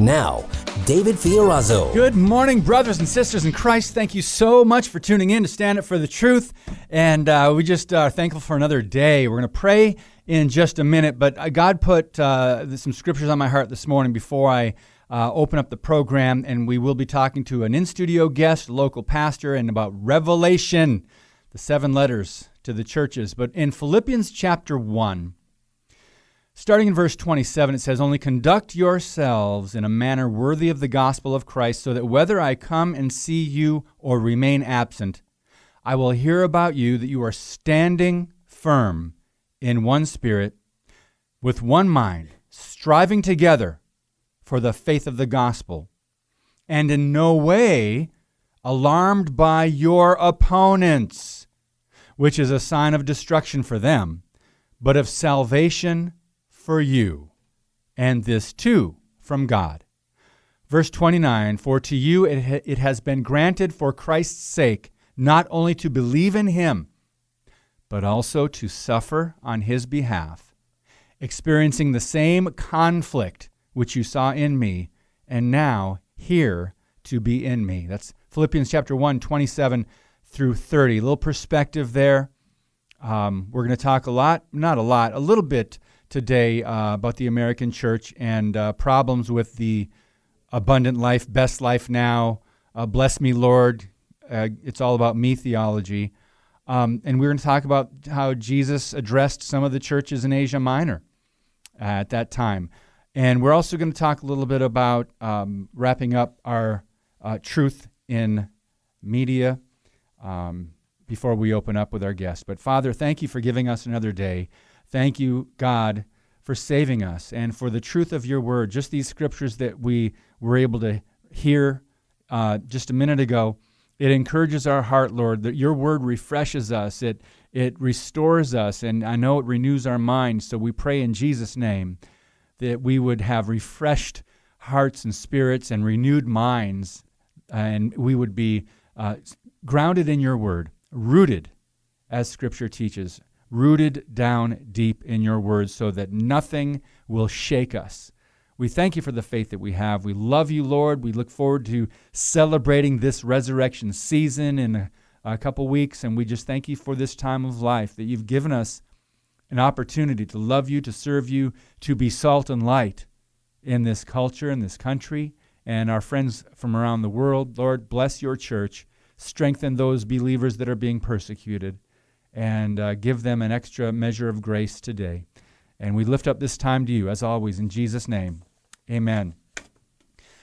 Now, David Fiorazo. Good morning, brothers and sisters in Christ. Thank you so much for tuning in to Stand Up for the Truth. And uh, we just are thankful for another day. We're going to pray in just a minute, but uh, God put uh, some scriptures on my heart this morning before I uh, open up the program, and we will be talking to an in studio guest, local pastor, and about Revelation, the seven letters to the churches. But in Philippians chapter 1, Starting in verse 27, it says, Only conduct yourselves in a manner worthy of the gospel of Christ, so that whether I come and see you or remain absent, I will hear about you that you are standing firm in one spirit, with one mind, striving together for the faith of the gospel, and in no way alarmed by your opponents, which is a sign of destruction for them, but of salvation for you, and this too from God. Verse 29 For to you it, ha- it has been granted for Christ's sake not only to believe in him, but also to suffer on his behalf, experiencing the same conflict which you saw in me, and now here to be in me. That's Philippians chapter 1, 27 through 30. A little perspective there. Um, we're going to talk a lot, not a lot, a little bit today uh, about the American church and uh, problems with the abundant life, best life now, uh, bless me, Lord. Uh, it's all about me theology. Um, and we're going to talk about how Jesus addressed some of the churches in Asia Minor at that time. And we're also going to talk a little bit about um, wrapping up our uh, truth in media um, before we open up with our guest. But Father, thank you for giving us another day. Thank you, God, for saving us and for the truth of your word. Just these scriptures that we were able to hear uh, just a minute ago. It encourages our heart, Lord, that your word refreshes us. It, it restores us, and I know it renews our minds. So we pray in Jesus' name that we would have refreshed hearts and spirits and renewed minds, and we would be uh, grounded in your word, rooted, as Scripture teaches, rooted down deep in your words so that nothing will shake us. We thank you for the faith that we have. We love you, Lord. We look forward to celebrating this resurrection season in a, a couple weeks, and we just thank you for this time of life that you've given us an opportunity to love you, to serve you, to be salt and light in this culture, in this country, and our friends from around the world. Lord, bless your church. Strengthen those believers that are being persecuted and uh, give them an extra measure of grace today. And we lift up this time to you, as always, in Jesus' name. Amen.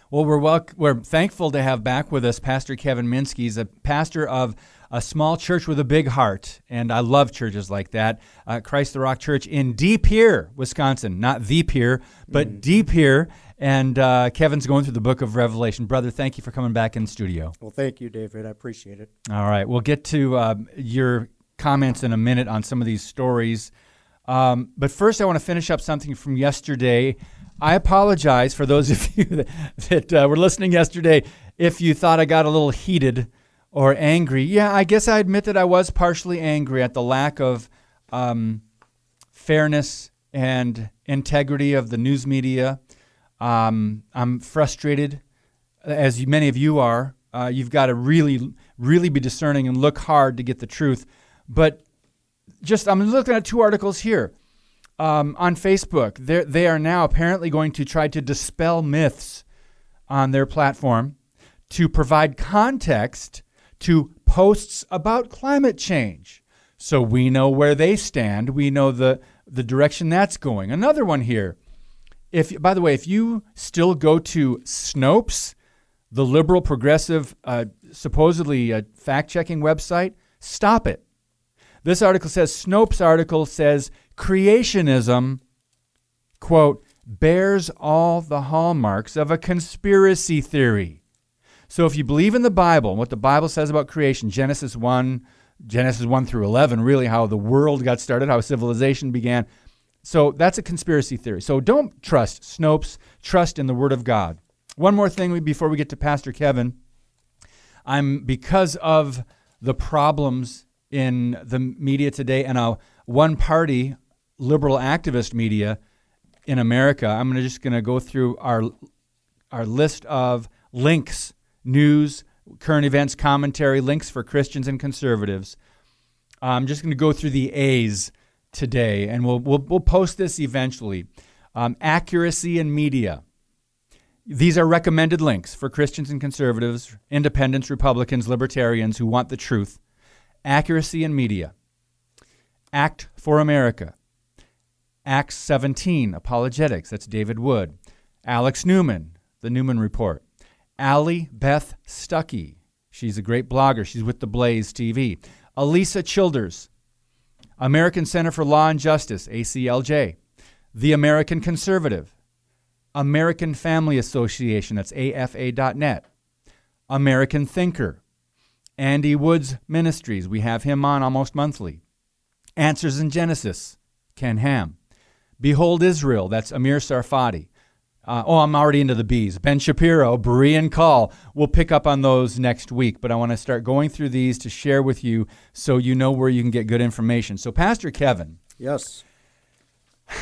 Well, we're, wel- we're thankful to have back with us Pastor Kevin Minske. He's a pastor of a small church with a big heart, and I love churches like that. Uh, Christ the Rock Church in De Pere, Wisconsin. Not The Pier, but mm. De Pere. And uh, Kevin's going through the book of Revelation. Brother, thank you for coming back in studio. Well, thank you, David. I appreciate it. All right. We'll get to uh, your comments in a minute on some of these stories. Um, but first, I want to finish up something from yesterday. I apologize for those of you that, that uh, were listening yesterday if you thought I got a little heated or angry. Yeah, I guess I admit that I was partially angry at the lack of um, fairness and integrity of the news media. Um, I'm frustrated, as many of you are. Uh, you've got to really, really be discerning and look hard to get the truth. But just I'm looking at two articles here um, on Facebook. They're, they are now apparently going to try to dispel myths on their platform to provide context to posts about climate change. So we know where they stand. We know the, the direction that's going. Another one here. If, by the way, if you still go to Snopes, the liberal progressive, uh, supposedly uh, fact checking website, stop it. This article says Snopes' article says creationism, quote, bears all the hallmarks of a conspiracy theory. So if you believe in the Bible what the Bible says about creation, Genesis 1, Genesis 1 through 11, really how the world got started, how civilization began. So that's a conspiracy theory. So don't trust Snopes, trust in the Word of God. One more thing before we get to Pastor Kevin. I'm because of the problems in the media today and a one party liberal activist media in America. I'm gonna, just going to go through our our list of links, news, current events, commentary, links for Christians and conservatives. I'm just going to go through the A's today, and we'll we'll, we'll post this eventually. Um, accuracy in media. These are recommended links for Christians and conservatives, independents, Republicans, libertarians who want the truth. Accuracy in media. Act for America. Acts 17, Apologetics, that's David Wood. Alex Newman, The Newman Report. Allie Beth Stuckey, she's a great blogger. She's with The Blaze TV. Alisa Childers, American Center for Law and Justice, ACLJ. The American Conservative. American Family Association, that's AFA.net. American Thinker. Andy Woods Ministries, we have him on almost monthly. Answers in Genesis, Ken Ham. Behold Israel, that's Amir Tsarfati. Uh, oh, I'm already into the bees. Ben Shapiro, Berean Call. We'll pick up on those next week, but I want to start going through these to share with you so you know where you can get good information. So, Pastor Kevin. Yes.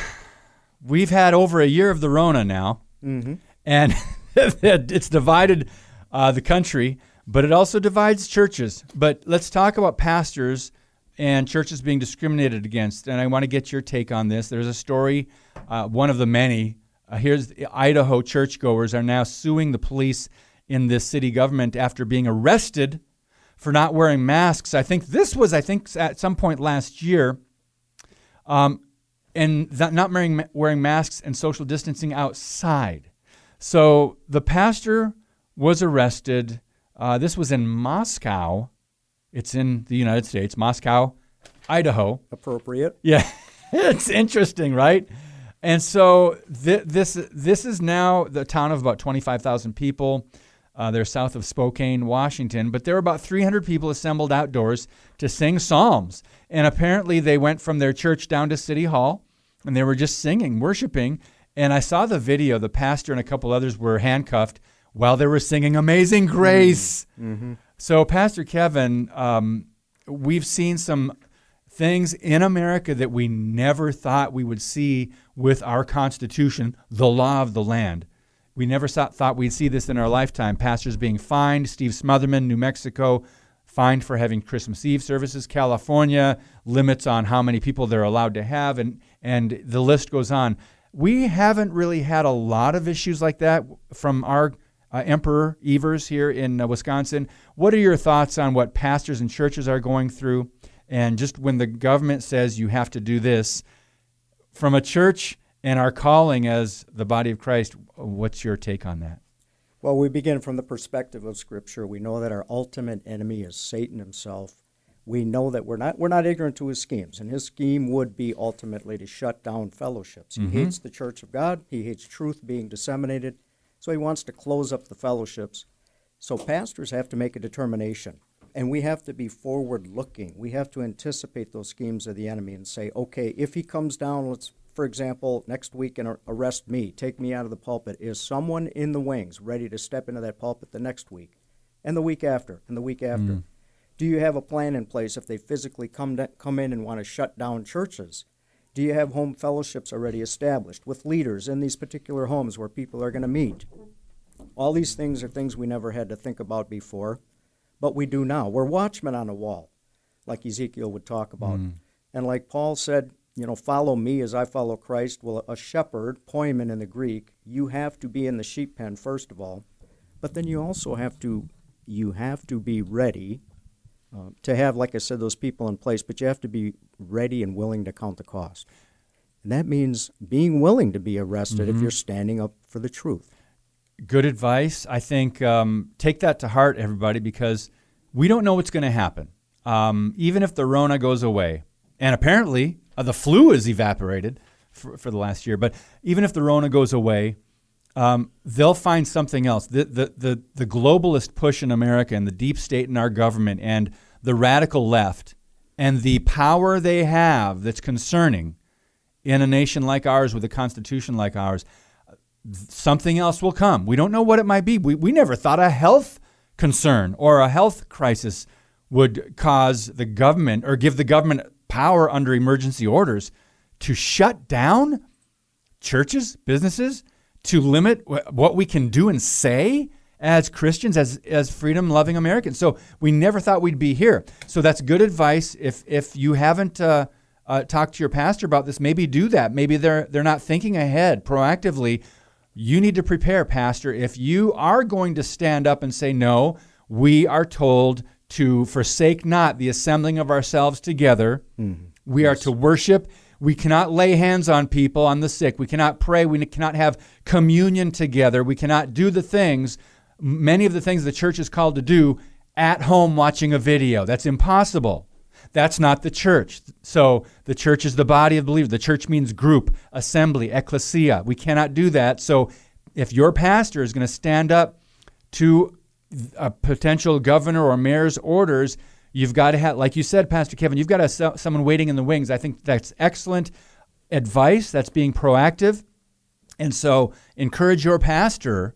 We've had over a year of the Rona now, mm-hmm. and it's divided uh, the country, but it also divides churches. But let's talk about pastors and churches being discriminated against. And I want to get your take on this. There's a story, uh, one of the many. Uh, here's Idaho churchgoers are now suing the police in this city government after being arrested for not wearing masks. I think this was, I think, at some point last year, um, and not wearing wearing masks and social distancing outside. So the pastor was arrested. Uh, this was in Moscow it's in the United States, Moscow, Idaho. Appropriate. Yeah, it's interesting, right? And so th- this this is now the town of about 25,000 people. Uh, they're south of Spokane, Washington, but there were about 300 people assembled outdoors to sing psalms. And apparently, they went from their church down to City Hall, and they were just singing, worshiping. And I saw the video. The pastor and a couple others were handcuffed while they were singing "Amazing Grace." Mm-hmm. So, Pastor Kevin, um, we've seen some things in America that we never thought we would see with our Constitution, the law of the land. We never thought we'd see this in our lifetime. Pastors being fined. Steve Smothermon, New Mexico, fined for having Christmas Eve services. California, limits on how many people they're allowed to have, and, and the list goes on. We haven't really had a lot of issues like that from our uh, Emperor Evers here in uh, Wisconsin. What are your thoughts on what pastors and churches are going through? And just when the government says you have to do this, from a church and our calling as the body of Christ, what's your take on that? Well, we begin from the perspective of Scripture. We know that our ultimate enemy is Satan himself. We know that we're not we're not ignorant to his schemes, and his scheme would be ultimately to shut down fellowships. He mm-hmm. hates the church of God. He hates truth being disseminated. So he wants to close up the fellowships. So pastors have to make a determination. And we have to be forward looking. We have to anticipate those schemes of the enemy and say, okay, if he comes down, let's, for example, next week and arrest me, take me out of the pulpit, is someone in the wings ready to step into that pulpit the next week and the week after and the week after? Mm. Do you have a plan in place if they physically come, to, come in and want to shut down churches? Do you have home fellowships already established with leaders in these particular homes where people are going to meet? All these things are things we never had to think about before, but we do now. We're watchmen on a wall, like Ezekiel would talk about. Mm. And like Paul said, you know, follow me as I follow Christ. Well, a shepherd, poimen in the Greek, you have to be in the sheep pen first of all, but then you also have to you have to be ready uh, to have, like I said, those people in place, but you have to be ready and willing to count the cost. And that means being willing to be arrested mm-hmm. if you're standing up for the truth. Good advice. I think um, take that to heart, everybody, because we don't know what's going to happen. Um, even if the Rona goes away, and apparently uh, the flu is evaporated for, for the last year, but even if the Rona goes away, um, they'll find something else. The, the, the, the globalist push in America and the deep state in our government and the radical left and the power they have that's concerning in a nation like ours with a constitution like ours, something else will come. We don't know what it might be. We, we never thought a health concern or a health crisis would cause the government or give the government power under emergency orders to shut down churches, businesses, to limit what we can do and say as Christians, as as freedom loving Americans. So we never thought we'd be here. So that's good advice. If if you haven't uh, uh, talked to your pastor about this, maybe do that. Maybe they're they're not thinking ahead proactively. You need to prepare, pastor. If you are going to stand up and say no, we are told to forsake not the assembling of ourselves together. Mm-hmm. We yes. are to worship. We cannot lay hands on people, on the sick. We cannot pray. We cannot have communion together. We cannot do the things many of the things the church is called to do at home watching a video. That's impossible. That's not the church. So the church is the body of believers. The church means group, assembly, ecclesia. We cannot do that. So if your pastor is going to stand up to a potential governor or mayor's orders, you've got to have, like you said, Pastor Kevin, you've got to have someone waiting in the wings. I think that's excellent advice. That's being proactive. And so encourage your pastor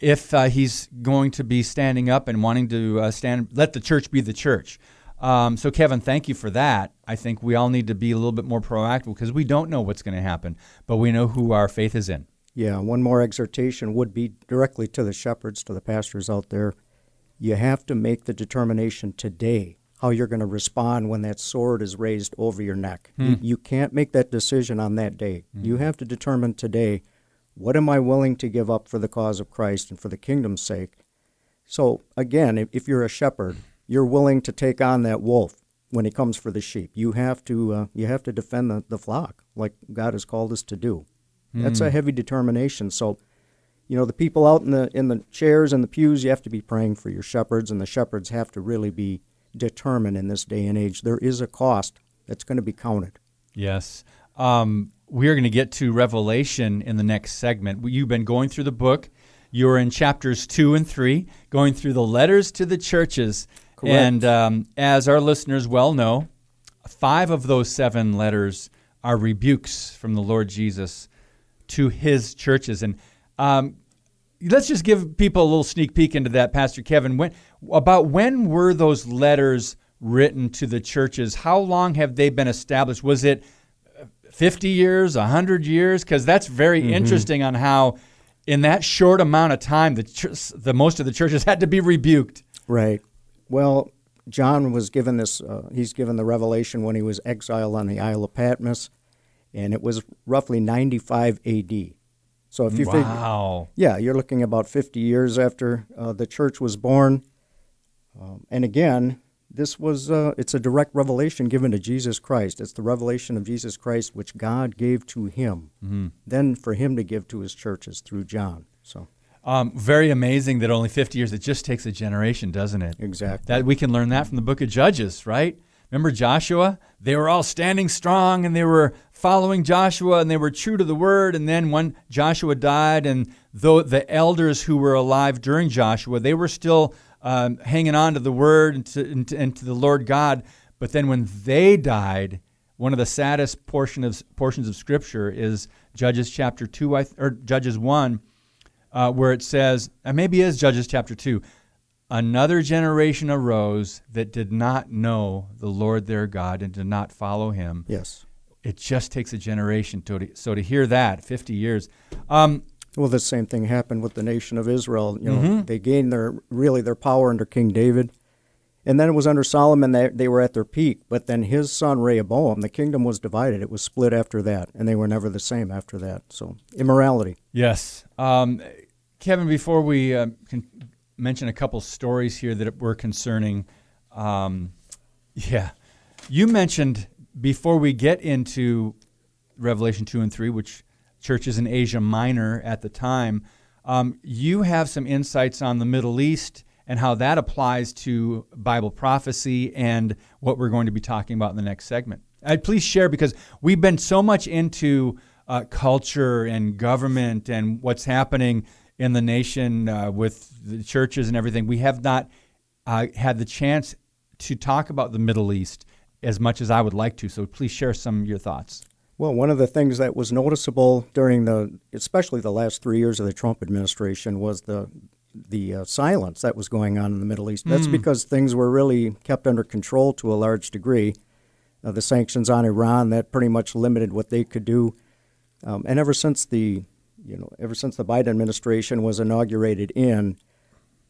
if uh, he's going to be standing up and wanting to uh, stand, let the church be the church. Um, so, Kevin, thank you for that. I think we all need to be a little bit more proactive because we don't know what's going to happen, but we know who our faith is in. Yeah, one more exhortation would be directly to the shepherds, to the pastors out there. You have to make the determination today how you're going to respond when that sword is raised over your neck. Hmm. You, you, can't make that decision on that day. Hmm. You have to determine today what am I willing to give up for the cause of Christ and for the kingdom's sake? So, again, if, if you're a shepherd, you're willing to take on that wolf when he comes for the sheep. You have to, uh, you have to defend the, the flock like God has called us to do. Mm. That's a hmm. heavy determination. So, you know, the people out in the in the chairs and the pews, you have to be praying for your shepherds, and the shepherds have to really be determined in this day and age. There is a cost that's going to be counted. Yes. Um, we are going to get to Revelation in the next segment. You've been going through the book. You're in chapters two and three, going through the letters to the churches. Correct. And um, as our listeners well know, five of those seven letters are rebukes from the Lord Jesus to his churches. And um, let's just give people a little sneak peek into that, Pastor Kevin. When, about when were those letters written to the churches? How long have they been established? Was it 50 years, 100 years? Because that's very mm-hmm. interesting on how, in that short amount of time, the, ch- the most of the churches had to be rebuked. Right. Well, John was given this, uh, he's given the revelation when he was exiled on the Isle of Patmos, and it was roughly 95 AD. So if you wow. Figure, yeah, you're looking about 50 years after uh, the church was born. Um, and again, this was uh, it's a direct revelation given to Jesus Christ. It's the revelation of Jesus Christ which God gave to him, mm-hmm. then for him to give to his churches through John. So um, very amazing that only 50 years. It just takes a generation, doesn't it? Exactly. That we can learn that from the Book of Judges, right? Remember Joshua? They were all standing strong and they were following Joshua and they were true to the word. And then when Joshua died, and though the elders who were alive during Joshua, they were still um, hanging on to the word and to, and, to, and to the Lord God. But then when they died, one of the saddest portion of, portions of Scripture is Judges chapter 2, or Judges 1, uh, where it says, and maybe it is Judges chapter 2, another generation arose that did not know the Lord their God and did not follow him. Yes. It just takes a generation to, so to hear that, 50 years. Um, well, the same thing happened with the nation of Israel. You know, mm-hmm. they gained their really their power under King David, and then it was under Solomon that they were at their peak. But then his son Rehoboam, the kingdom was divided. It was split after that, and they were never the same after that. So immorality. Yes, um, Kevin. Before we uh, can mention a couple stories here that were concerning, um, yeah, you mentioned before we get into Revelation two and three, which churches in Asia Minor at the time. Um, you have some insights on the Middle East and how that applies to Bible prophecy and what we're going to be talking about in the next segment. I'd please share because we've been so much into uh, culture and government and what's happening in the nation uh, with the churches and everything. We have not uh, had the chance to talk about the Middle East as much as I would like to. So please share some of your thoughts. Well, one of the things that was noticeable during the, especially the last three years of the Trump administration, was the the uh, silence that was going on in the Middle East. That's mm. because things were really kept under control to a large degree. Uh, the sanctions on Iran that pretty much limited what they could do, um, and ever since the, you know, ever since the Biden administration was inaugurated in,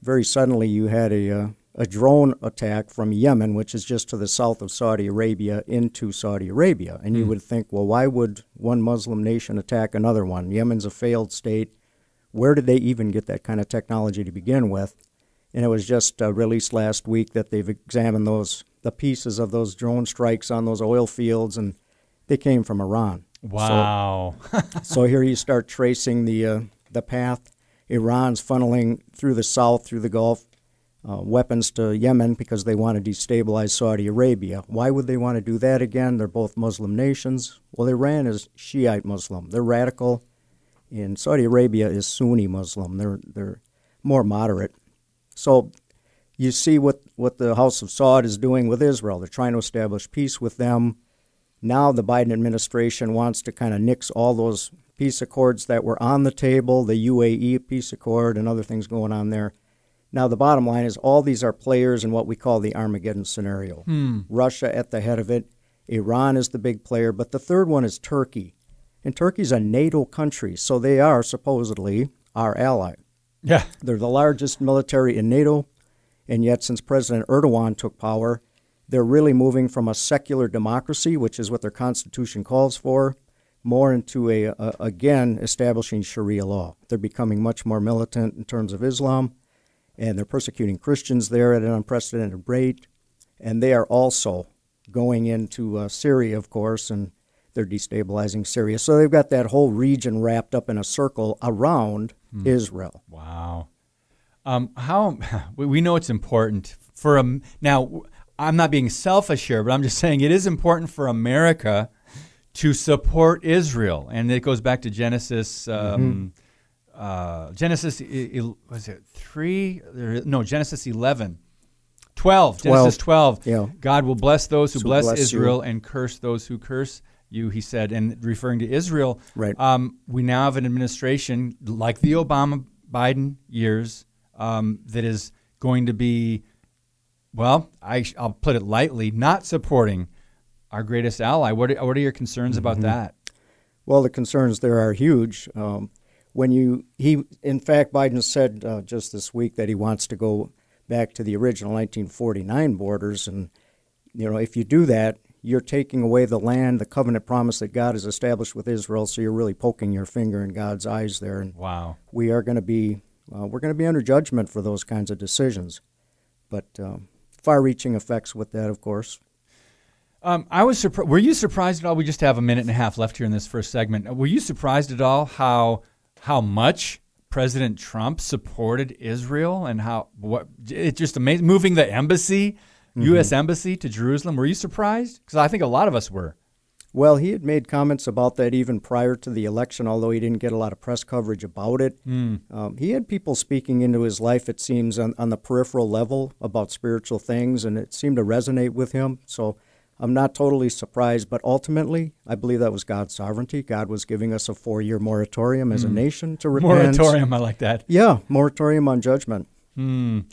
very suddenly you had a uh, a drone attack from Yemen, which is just to the south of Saudi Arabia, into Saudi Arabia. And mm. you hmm. would think, well, why would one Muslim nation attack another one? Yemen's a failed state. Where did they even get that kind of technology to begin with? And it was just uh, released last week that they've examined those the pieces of those drone strikes on those oil fields, and they came from Iran. Wow! So, so here you start tracing the uh, the path. Iran's funneling through the south, through the Gulf, uh, weapons to Yemen because they want to destabilize Saudi Arabia. Why would they want to do that again? They're both Muslim nations. Well, Iran is Shiite Muslim. They're radical. And Saudi Arabia is Sunni Muslim. They're they're more moderate. So you see what, what the House of Saud is doing with Israel. They're trying to establish peace with them. Now the Biden administration wants to kind of nix all those peace accords that were on the table, the UAE peace accord and other things going on there. Now, the bottom line is all these are players in what we call the Armageddon scenario. Hmm. Russia at the head of it, Iran is the big player, but the third one is Turkey. And Turkey's a NATO country, so they are supposedly our ally. Yeah. They're the largest military in NATO, and yet since President Erdogan took power, they're really moving from a secular democracy, which is what their constitution calls for, more into a, a again establishing Sharia law. They're becoming much more militant in terms of Islam and they're persecuting Christians there at an unprecedented rate. And they are also going into uh, Syria, of course, and they're destabilizing Syria. So they've got that whole region wrapped up in a circle around hmm. Israel. Wow. Um, how we know it's important for a now. I'm not being selfish here, but I'm just saying it is important for America to support Israel, and it goes back to Genesis. Um, mm-hmm uh, Genesis, was it three? No, Genesis 11. 12. 12. Genesis 12. Yeah. God will bless those who so bless, bless, Israel you. and curse those who curse you, he said. And referring to Israel, right. Um, we now have an administration like the Obama Biden years um, that is going to be, well, I, will put it lightly, not supporting our greatest ally. What are, what are your concerns mm-hmm. about that? Well, the concerns there are huge. Um, when you he in fact Biden said uh, just this week that he wants to go back to the original 1949 borders and you know if you do that you're taking away the land the covenant promise that God has established with Israel so you're really poking your finger in God's eyes there and wow we are going to be uh, we're going to be under judgment for those kinds of decisions but um, far-reaching effects with that of course um, I was surprised. Were you surprised at all? We just have a minute and a half left here in this first segment. Were you surprised at all how how much President Trump supported Israel and how what it just amazing moving the embassy, mm-hmm. U.S. embassy to Jerusalem. Were you surprised? Because I think a lot of us were. Well, he had made comments about that even prior to the election, although he didn't get a lot of press coverage about it. Mm. Um, he had people speaking into his life, it seems, on, on the peripheral level about spiritual things, and it seemed to resonate with him. So I'm not totally surprised, but ultimately, I believe that was God's sovereignty. God was giving us a four year moratorium as mm. a hmm. nation to repent. Moratorium, I like that. Yeah, moratorium on judgment. Mm.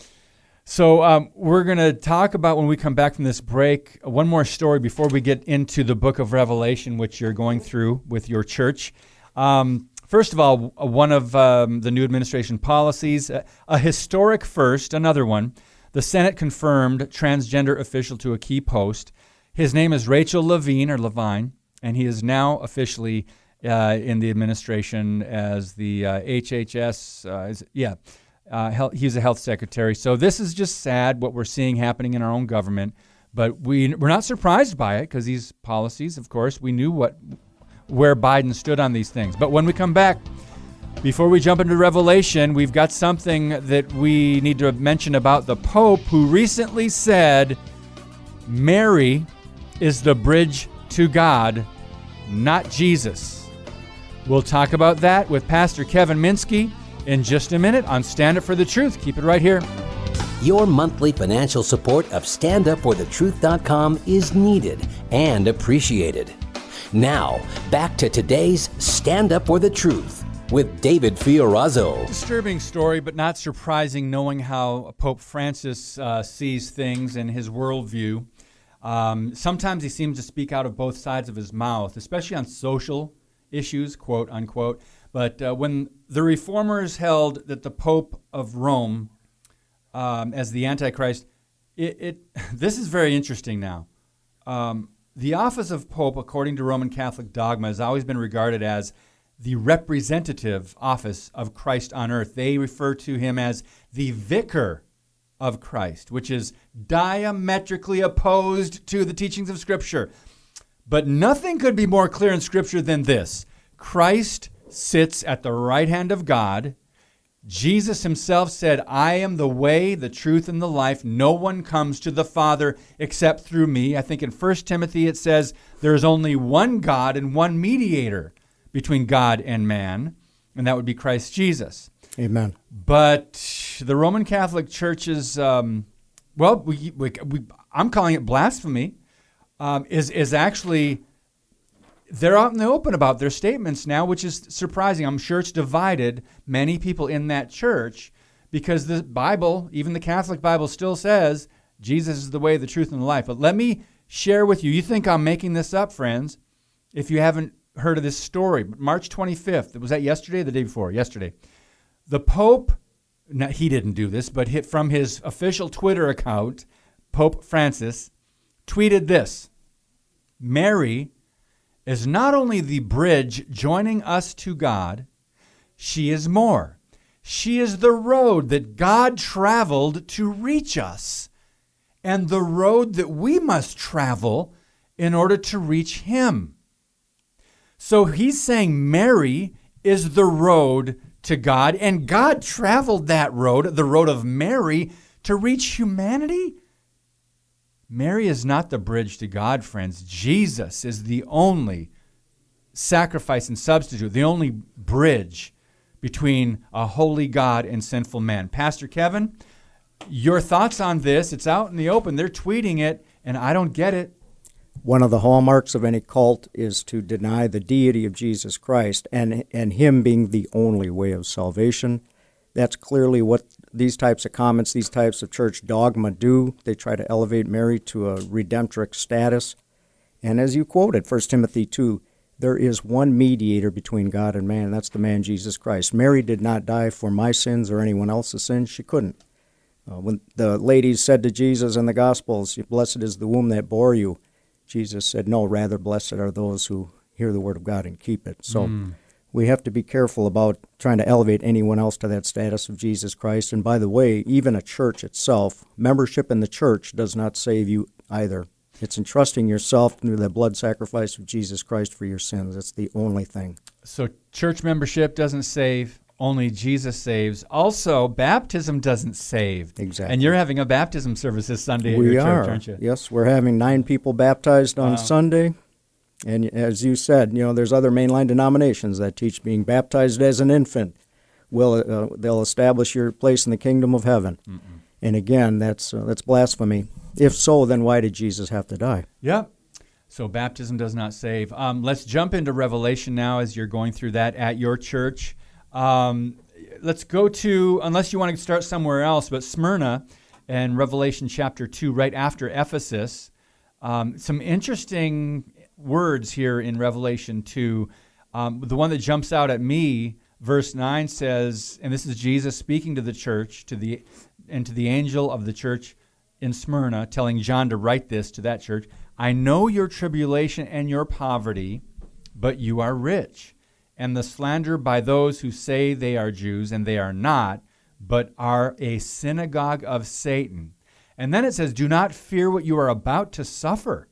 So, um, we're going to talk about when we come back from this break one more story before we get into the book of Revelation, which you're going through with your church. Um, first of all, one of um, the new administration policies, a, a historic first, another one. The Senate confirmed transgender official to a key post. His name is Rachel Levine or Levine, and he is now officially uh, in the administration as the uh, HHS. Uh, is, yeah, uh, health, he's a health secretary. So this is just sad what we're seeing happening in our own government. But we we're not surprised by it because these policies, of course, we knew what where Biden stood on these things. But when we come back. Before we jump into Revelation, we've got something that we need to mention about the Pope who recently said Mary is the bridge to God, not Jesus. We'll talk about that with Pastor Kevin Minske in just a minute on Stand Up for the Truth. Keep it right here. Your monthly financial support of StandUpForTheTruth.com is needed and appreciated. Now, back to today's Stand Up for the Truth with David Fiorazo. Disturbing story, but not surprising knowing how Pope Francis uh, sees things and his worldview. Um, sometimes he seems to speak out of both sides of his mouth, especially on social issues, quote unquote. But uh, when the reformers held that the Pope of Rome, um, as the Antichrist, it, it, this is very interesting now. Um, the office of Pope, according to Roman Catholic dogma, has always been regarded as the representative office of Christ on earth. They refer to him as the vicar of Christ, which is diametrically opposed to the teachings of Scripture. But nothing could be more clear in Scripture than this Christ sits at the right hand of God. Jesus himself said, I am the way, the truth, and the life. No one comes to the Father except through me. I think in 1 Timothy it says, There is only one God and one mediator between God and man, and that would be Christ Jesus. Amen. But the Roman Catholic Church is, um, well, we, we, we, I'm calling it blasphemy, um, is, is actually they're out in the open about their statements now, which is surprising. I'm sure it's divided many people in that church because the Bible, even the Catholic Bible, still says Jesus is the way, the truth, and the life. But let me share with you. You think I'm making this up, friends? If you haven't heard of this story, March 25th, was that yesterday or the day before? Yesterday. The Pope, no, he didn't do this, but from his official Twitter account, Pope Francis tweeted this Mary is not only the bridge joining us to God, she is more. She is the road that God traveled to reach us, and the road that we must travel in order to reach Him. So he's saying Mary is the road to God, and God traveled that road, the road of Mary, to reach humanity? Mary is not the bridge to God, friends. Jesus is the only sacrifice and substitute, the only bridge between a holy God and sinful man. Pastor Kevin, your thoughts on this? It's out in the open. They're tweeting it, and I don't get it. One of the hallmarks of any cult is to deny the deity of Jesus Christ and, and Him being the only way of salvation. That's clearly what these types of comments, these types of church dogma do. They try to elevate Mary to a redemptoric status. And as you quoted, 1 Timothy 2, there is one mediator between God and man. And that's the man Jesus Christ. Mary did not die for my sins or anyone else's sins. She couldn't. Uh, when the ladies said to Jesus in the Gospels, Blessed is the womb that bore you, Jesus said, No, rather, blessed are those who hear the word of God and keep it. So. Mm we have to be careful about trying to elevate anyone else to that status of Jesus Christ. And by the way, even a church itself, membership in the church does not save you either. It's entrusting yourself through the blood sacrifice of Jesus Christ for your sins. That's the only thing. So, church membership doesn't save, only Jesus saves. Also, baptism doesn't save. Exactly. And you're having a baptism service this Sunday we are. church, aren't you? Yes, we're having nine people baptized on wow. Sunday. And as you said, you know, there's other mainline denominations that teach being baptized as an infant will uh, they'll establish your place in the kingdom of heaven. Mm-mm. And again, that's uh, that's blasphemy. If so, then why did Jesus have to die? Yeah. So baptism does not save. Um, let's jump into Revelation now as you're going through that at your church. Um, let's go to, unless you want to start somewhere else, but Smyrna and Revelation chapter 2, right after Ephesus. Um, some interesting words here in Revelation 2. Um, the one that jumps out at me, verse 9 says, and this is Jesus speaking to the church, to the and to the angel of the church in Smyrna, telling John to write this to that church. I know your tribulation and your poverty, but you are rich, and the slander by those who say they are Jews and they are not, but are a synagogue of Satan. And then it says, Do not fear what you are about to suffer.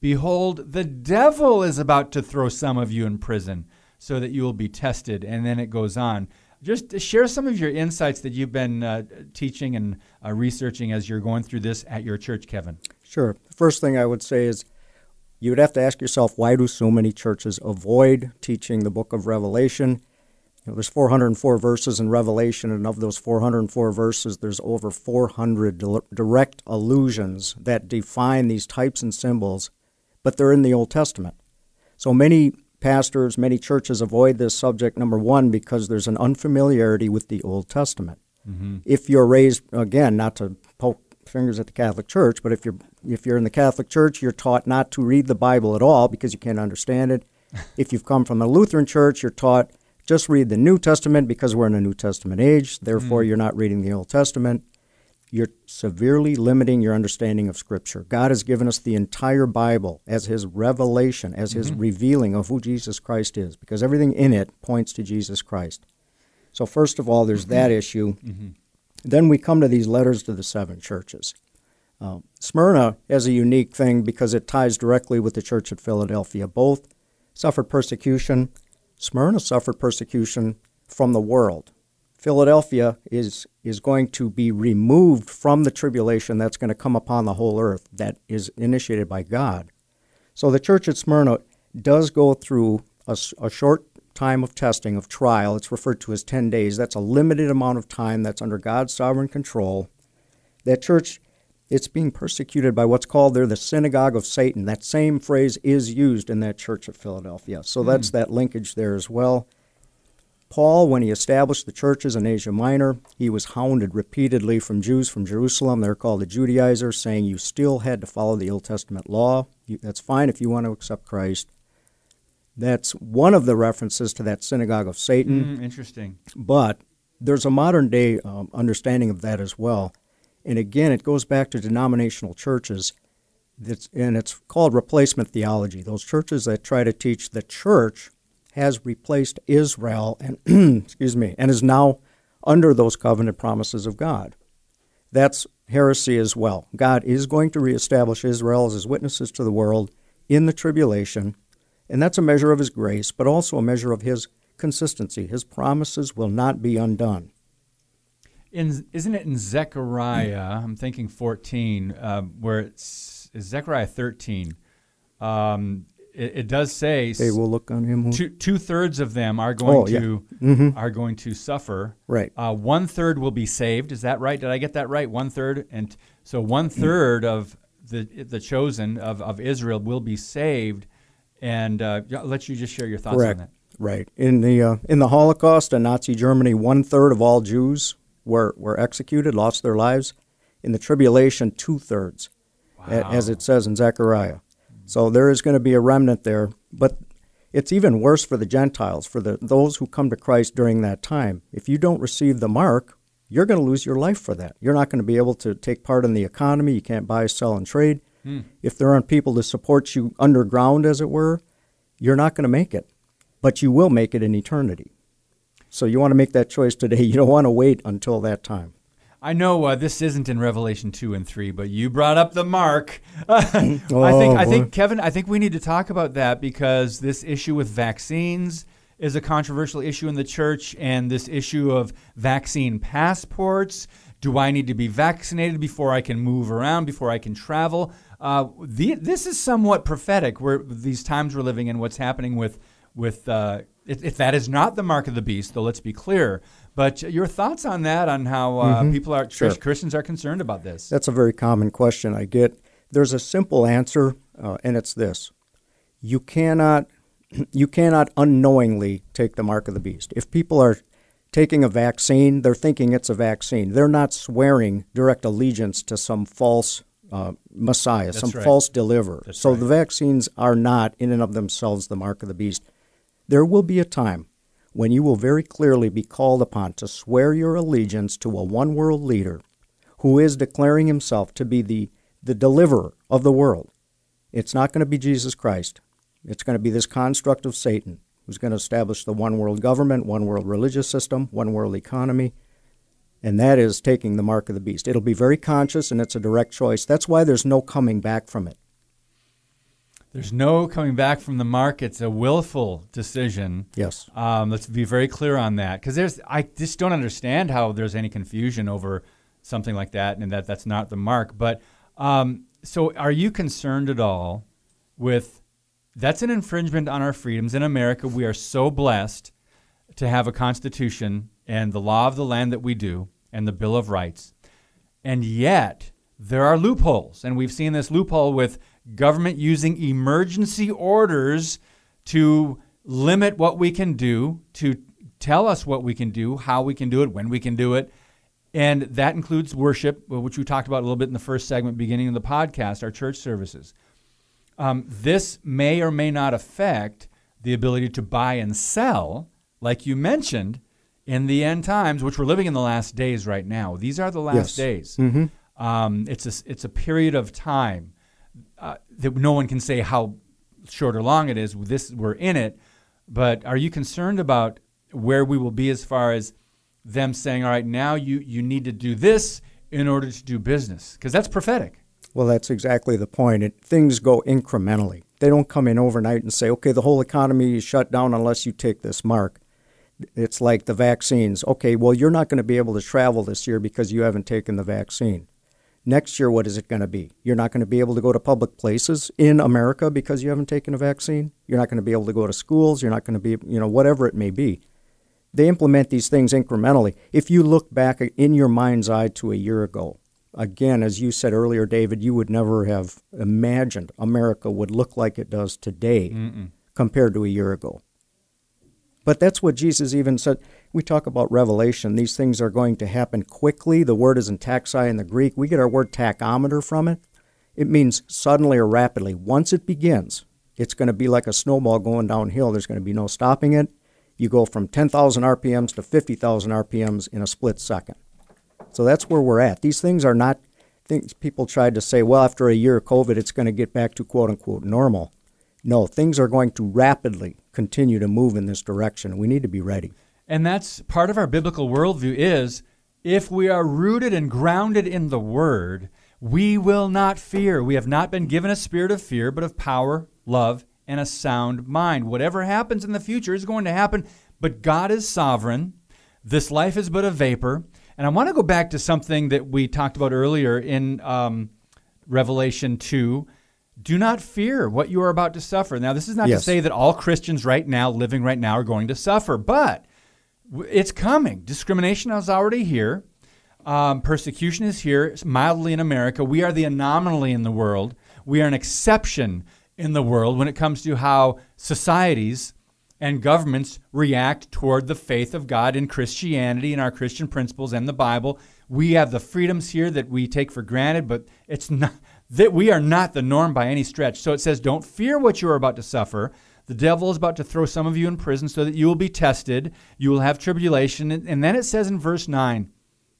Behold, the devil is about to throw some of you in prison so that you will be tested. And then it goes on. Just share some of your insights that you've been uh, teaching and uh, researching as you're going through this at your church, Kevin. Sure. First thing I would say is you would have to ask yourself why do so many churches avoid teaching the book of Revelation? You know, there's 404 verses in Revelation, and of those 404 verses, there's over 400 di- direct allusions that define these types and symbols, but they're in the Old Testament. So many pastors, many churches avoid this subject, number one, because there's an unfamiliarity with the Old Testament. Mm-hmm. If you're raised, again, not to poke fingers at the Catholic Church, but if you're if you're in the Catholic Church, you're taught not to read the Bible at all because you can't understand it. if you've come from a Lutheran Church, you're taught just read the New Testament because we're in a New Testament age. Therefore, mm. you're not reading the Old Testament. You're severely limiting your understanding of Scripture. God has given us the entire Bible as His revelation, as mm-hmm. His revealing of who Jesus Christ is, because everything in it points to Jesus Christ. So, first of all, there's mm-hmm. that issue. Mm-hmm. Then we come to these letters to the seven churches. Uh, Smyrna has a unique thing because it ties directly with the church at Philadelphia. Both suffered persecution. Smyrna suffered persecution from the world. Philadelphia is, is going to be removed from the tribulation that's going to come upon the whole earth that is initiated by God. So the church at Smyrna does go through a, a short time of testing, of trial. It's referred to as 10 days. That's a limited amount of time that's under God's sovereign control. That church it's being persecuted by what's called there the synagogue of Satan. That same phrase is used in that church of Philadelphia. So mm. that's that linkage there as well. Paul, when he established the churches in Asia Minor, he was hounded repeatedly from Jews from Jerusalem. They're called the Judaizers, saying you still had to follow the Old Testament law. You, that's fine if you want to accept Christ. That's one of the references to that synagogue of Satan. Mm, interesting. But there's a modern day um, understanding of that as well. And again, it goes back to denominational churches, that's, and it's called replacement theology. Those churches that try to teach the church has replaced Israel and excuse me, and is now under those covenant promises of God. That's heresy as well. God is going to reestablish Israel as his witnesses to the world in the tribulation, and that's a measure of his grace, but also a measure of his consistency. His promises will not be undone in isn't it in Zechariah? I'm thinking 14, uh, where it's is Zechariah 13. Um, it, it, does say they will look on him. Two two thirds of them are going oh, to yeah. mm-hmm. are going to suffer. Right. Uh, one third will be saved. Is that right? Did I get that right? One third, and so one third of the the chosen of, of Israel will be saved. And uh, I'll let you just share your thoughts Correct. on that. Right. In the uh, in the Holocaust in Nazi Germany, one third of all Jews were, were executed, lost their lives. In the tribulation, two thirds, wow. as it says in Zechariah. So there is going to be a remnant there. But it's even worse for the Gentiles, for the, those who come to Christ during that time. If you don't receive the mark, you're going to lose your life for that. You're not going to be able to take part in the economy. You can't buy, sell, and trade. Hmm. If there aren't people to support you underground, as it were, you're not going to make it. But you will make it in eternity. So you want to make that choice today. You don't want to wait until that time. I know uh, this isn't in Revelation two and three, but you brought up the mark. oh, I think I think Kevin, I think we need to talk about that because this issue with vaccines is a controversial issue in the church, and this issue of vaccine passports. Do I need to be vaccinated before I can move around, before I can travel? Uh, the, this is somewhat prophetic. Where these times we're living in, what's happening with with uh, if, if, that is not the mark of the beast, though, let's be clear. But your thoughts on that, on how uh, mm-hmm. people are sure. Christians are concerned about this? That's a very common question I get. There's a simple answer, uh, and it's this: you cannot you cannot unknowingly take the mark of the beast. If people are taking a vaccine, they're thinking it's a vaccine. They're not swearing direct allegiance to some false uh, Messiah, That's some right. false deliverer. That's so right. the vaccines are not, in and of themselves, the mark of the beast. There will be a time when you will very clearly be called upon to swear your allegiance to a one world leader who is declaring himself to be the, the deliverer of the world. It's not going to be Jesus Christ. It's going to be this construct of Satan who's going to establish the one world government, one world religious system, one world economy. And that is taking the mark of the beast. It'll be very conscious and it's a direct choice. That's why there's no coming back from it. There's no coming back from the mark. It's a willful decision. Yes. Um, let's be very clear on that, because there's I just don't understand how there's any confusion over something like that, and that that's not the mark. But um, so, are you concerned at all with that's an infringement on our freedoms. In America, we are so blessed to have a constitution and the law of the land that we do and the Bill of Rights. And yet, there are loopholes. And we've seen this loophole with government using emergency orders to limit what we can do, to tell us what we can do, how we can do it, when we can do it. And that includes worship, which we talked about a little bit in the first segment, beginning of the podcast, our church services. Um, this may or may not affect the ability to buy and sell, like you mentioned, in the end times, which we're living in the last days right now. These are the last Yes. days. Mm-hmm. Um, it's a it's a period of time uh, that no one can say how short or long it is. This we're in it, but are you concerned about where we will be as far as them saying, "All right, now you you need to do this in order to do business," because that's prophetic. Well, that's exactly the point. It, things go incrementally. They don't come in overnight and say, okay, the whole economy is shut down unless you take this mark. It's like the vaccines. Okay, well, you're not going to be able to travel this year because you haven't taken the vaccine. Next year, what is it going to be? You're not going to be able to go to public places in America because you haven't taken a vaccine. You're not going to be able to go to schools. You're not going to be, you know, whatever it may be. They implement these things incrementally. If you look back in your mind's eye to a year ago, again, as you said earlier, David, you would never have imagined America would look like it does today compared to a year ago. But that's what Jesus even said. We talk about revelation. These things are going to happen quickly. The word is in taxi in the Greek. We get our word tachometer from it. It means suddenly or rapidly. Once it begins, it's going to be like a snowball going downhill. There's going to be no stopping it. You go from 10,000 RPMs to 50,000 RPMs in a split second. So that's where we're at. These things are not things people tried to say, well, after a year of COVID, it's going to get back to quote unquote normal. No, things are going to rapidly continue to move in this direction. We need to be ready. And that's part of our biblical worldview is if we are rooted and grounded in the word, we will not fear. We have not been given a spirit of fear, but of power, love, and a sound mind. Whatever happens in the future is going to happen, but God is sovereign. This life is but a vapor. And I want to go back to something that we talked about earlier in um, Revelation 2. Do not fear what you are about to suffer. Now, this is not to say that all Christians right now, living right now, are going to suffer, but it's coming. Discrimination is already here. Um, persecution is here, it's mildly in America. We are the anomaly in the world. We are an exception in the world when it comes to how societies and governments react toward the faith of God in Christianity and our Christian principles and the Bible. We have the freedoms here that we take for granted, but it's not that we are not the norm by any stretch. So it says, Don't fear what you are about to suffer. The devil is about to throw some of you in prison so that you will be tested. You will have tribulation. And, then it says in verse 9,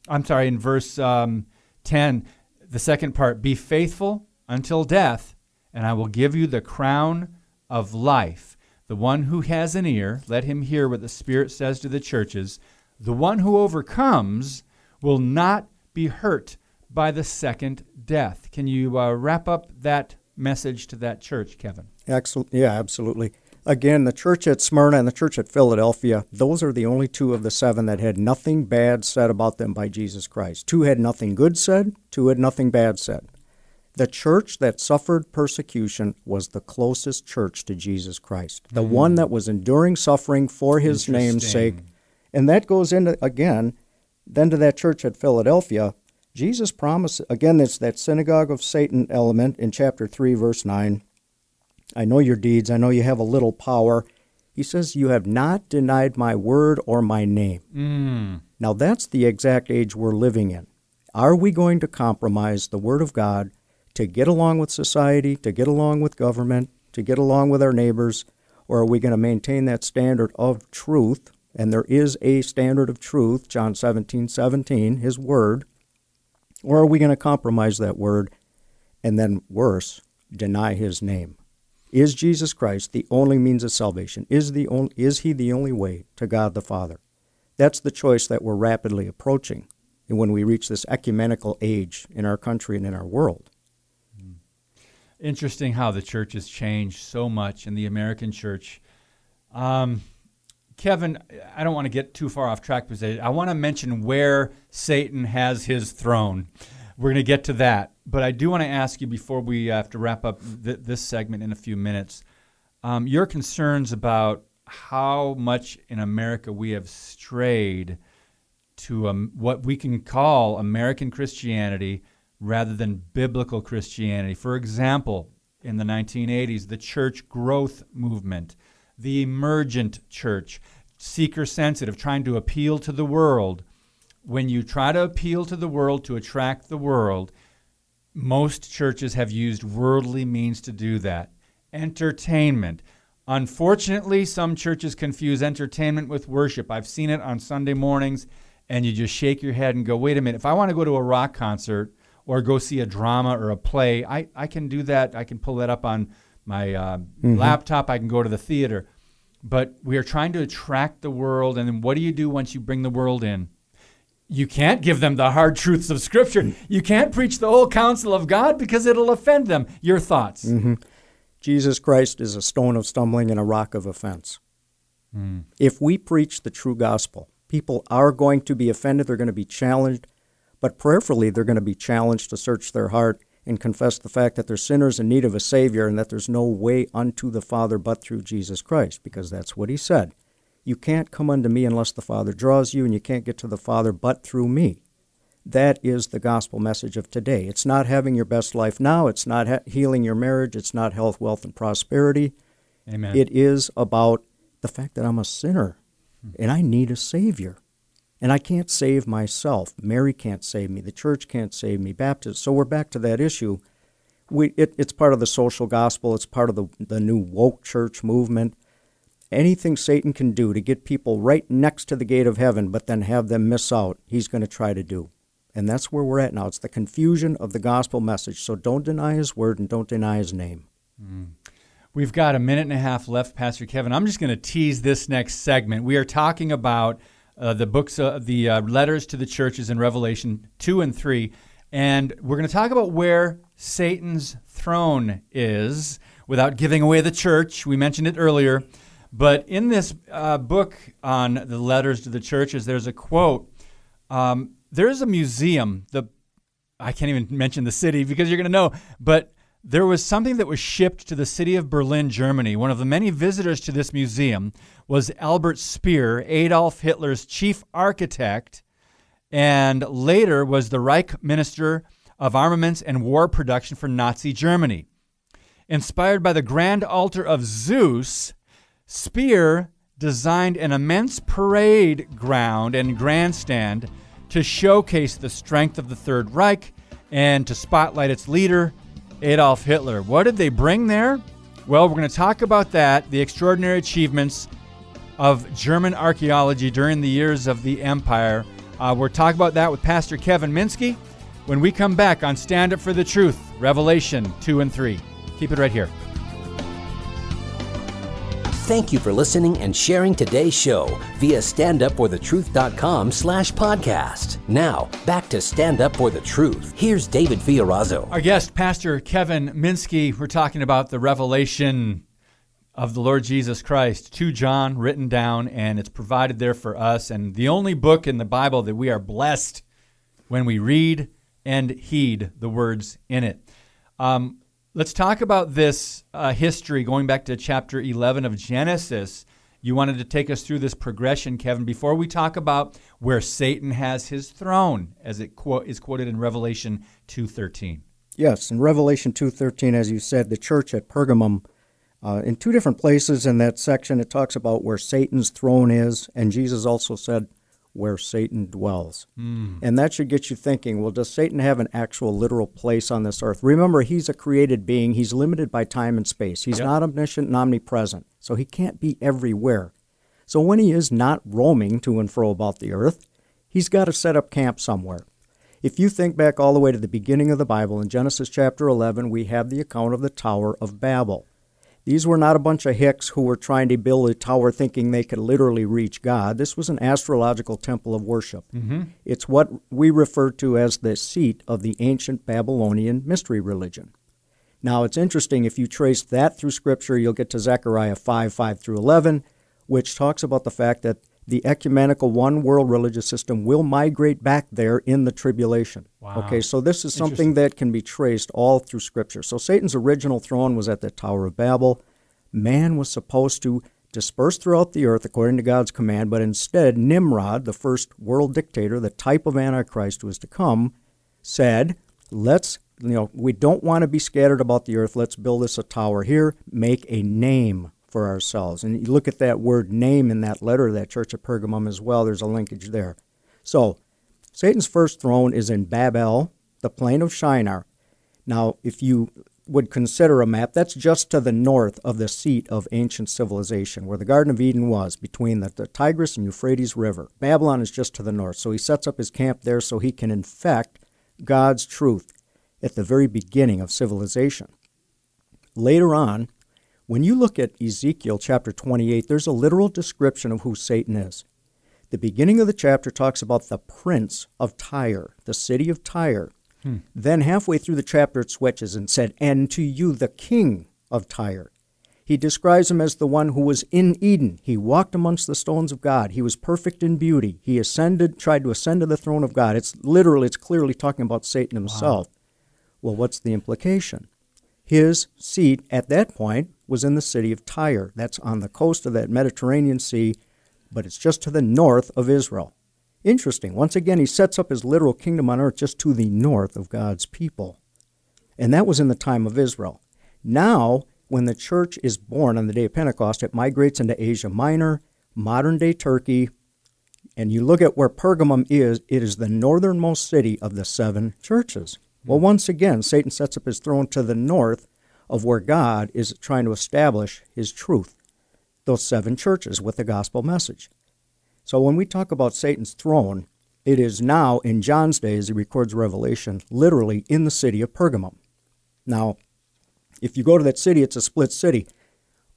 I'm sorry, in verse um, 10, the second part, be faithful until death, and I will give you the crown of life. The one who has an ear, let him hear what the Spirit says to the churches. The one who overcomes will not be hurt by the second death. Can you uh, wrap up that message to that church, Kevin? Excellent. Yeah, absolutely. Again, the church at Smyrna and the church at Philadelphia, those are the only two of the seven that had nothing bad said about them by Jesus Christ. Two had nothing good said, two had nothing bad said. The church that suffered persecution was the closest church to Jesus Christ, the hmm. one that was enduring suffering for his name's sake. And that goes into, again, then to that church at Philadelphia. Jesus promised, again, it's that synagogue of Satan element in chapter 3, verse 9. I know your deeds. I know you have a little power. He says, You have not denied my word or my name. Mm. Now, that's the exact age we're living in. Are we going to compromise the word of God to get along with society, to get along with government, to get along with our neighbors, or are we going to maintain that standard of truth? And there is a standard of truth, John 17, 17, his word. Or are we going to compromise that word and then, worse, deny his name? Is Jesus Christ the only means of salvation? Is, the only, is he the only way to God the Father? That's the choice that we're rapidly approaching when we reach this ecumenical age in our country and in our world. Interesting how the church has changed so much in the American church. Um, Kevin, I don't want to get too far off track because I- want to mention where Satan has his throne. We're going to get to that. but I do want to ask you before we have to wrap up th- this segment in a few minutes. Um, your concerns about how much in America we have strayed to um, what we can call American Christianity rather than biblical Christianity. For example, in the 1980s, the church growth movement, the emergent church, seeker sensitive, trying to appeal to the world. When you try to appeal to the world to attract the world, most churches have used worldly means to do that. Entertainment. Unfortunately, some churches confuse entertainment with worship. I've seen it on Sunday mornings, and you just shake your head and go, wait a minute, if I want to go to a rock concert or go see a drama or a play, I, I can do that. I can pull that up on my uh, mm-hmm. laptop. I can go to the theater. But we are trying to attract the world. And then what do you do once you bring the world in? You can't give them the hard truths of Scripture. You can't preach the whole counsel of God because it'll offend them. Your thoughts? Mm-hmm. Jesus Christ is a stone of stumbling and a rock of offense. Mm. If we preach the true gospel, people are going to be offended, they're going to be challenged, but prayerfully, they're going to be challenged to search their heart and confess the fact that they're sinners in need of a Savior and that there's no way unto the Father but through Jesus Christ, because that's what He said. You can't come unto me unless the Father draws you, and you can't get to the Father but through me. That is the gospel message of today. It's not having your best life now, it's not ha- healing your marriage, it's not health, wealth, and prosperity. Amen. It is about the fact that I'm a sinner hmm. and I need a Savior. And I can't save myself. Mary can't save me. The church can't save me. Baptists. So we're back to that issue. We, it, it's part of the social gospel. It's part of the, the new woke church movement. Anything Satan can do to get people right next to the gate of heaven, but then have them miss out, he's going to try to do. And that's where we're at now. It's the confusion of the gospel message. So don't deny his word and don't deny his name. Mm. We've got a minute and a half left, Pastor Kevin. I'm just going to tease this next segment. We are talking about uh, the books, uh, the uh, letters to the churches in Revelation 2 and 3. And we're going to talk about where Satan's throne is without giving away the church. We mentioned it earlier. But in this uh, book on the letters to the churches, there's a quote. Um, there's a museum. The I can't even mention the city because you're going to know. But there was something that was shipped to the city of Berlin, Germany. One of the many visitors to this museum was Albert Speer, Adolf Hitler's chief architect, and later was the Reich Minister of Armaments and War Production for Nazi Germany. Inspired by the grand altar of Zeus, Speer designed an immense parade ground and grandstand to showcase the strength of the Third Reich and to spotlight its leader, Adolf Hitler. What did they bring there? Well, we're going to talk about that, the extraordinary achievements of German archaeology during the years of the empire. Uh, we're talking about that with Pastor Kevin Minske when we come back on Stand Up for the Truth, Revelation 2 and 3. Keep it right here. Thank you for listening and sharing today's show via standupforthetruth.com slash podcast. Now, back to Stand Up for the Truth. Here's David Fiorazo. Our guest, Pastor Kevin Minske. We're talking about the revelation of the Lord Jesus Christ to John, written down, and it's provided there for us. And the only book in the Bible that we are blessed when we read and heed the words in it. Um, Let's talk about this uh, history going back to chapter 11 of Genesis. You wanted to take us through this progression, Kevin, before we talk about where Satan has his throne, as it quote, is quoted in Revelation 2.13. Yes, in Revelation 2.13, as you said, the church at Pergamum, uh, in two different places in that section, it talks about where Satan's throne is, and Jesus also said, where Satan dwells. Mm. And that should get you thinking well, does Satan have an actual literal place on this earth? Remember, he's a created being, he's limited by time and space. He's yep. not omniscient and omnipresent, so he can't be everywhere. So when he is not roaming to and fro about the earth, he's got to set up camp somewhere. If you think back all the way to the beginning of the Bible, in Genesis chapter 11, we have the account of the Tower of Babel. These were not a bunch of hicks who were trying to build a tower thinking they could literally reach God. This was an astrological temple of worship. Mm-hmm. It's what we refer to as the seat of the ancient Babylonian mystery religion. Now, it's interesting, if you trace that through Scripture, you'll get to Zechariah 5 5 through 11, which talks about the fact that the ecumenical one world religious system will migrate back there in the tribulation. Wow. Okay, so this is something that can be traced all through Scripture. So Satan's original throne was at the Tower of Babel. Man was supposed to disperse throughout the earth according to God's command, but instead, Nimrod, the first world dictator, the type of Antichrist who was to come, said, Let's, you know, we don't want to be scattered about the earth. Let's build us a tower here, make a name for ourselves. And you look at that word name in that letter that church of Pergamum as well, there's a linkage there. So, Satan's first throne is in Babel, the plain of Shinar. Now, if you would consider a map, that's just to the north of the seat of ancient civilization, where the Garden of Eden was, between the, the Tigris and Euphrates River. Babylon is just to the north. So he sets up his camp there so he can infect God's truth at the very beginning of civilization. Later on, when you look at Ezekiel chapter 28, there's a literal description of who Satan is. The beginning of the chapter talks about the prince of Tyre, the city of Tyre. Hmm. Then, halfway through the chapter, it switches and said, And to you, the king of Tyre. He describes him as the one who was in Eden. He walked amongst the stones of God. He was perfect in beauty. He ascended, tried to ascend to the throne of God. It's literally, it's clearly talking about Satan himself. Wow. Well, what's the implication? His seat at that point was in the city of Tyre. That's on the coast of that Mediterranean Sea, but it's just to the north of Israel. Interesting. Once again, he sets up his literal kingdom on earth just to the north of God's people. And that was in the time of Israel. Now, when the church is born on the day of Pentecost, it migrates into Asia Minor, modern day Turkey, and you look at where Pergamum is, it is the northernmost city of the seven churches. Well, once again, Satan sets up his throne to the north of where God is trying to establish his truth, those seven churches with the gospel message. So when we talk about Satan's throne, it is now, in John's day, as he records Revelation, literally in the city of Pergamum. Now, if you go to that city, it's a split city.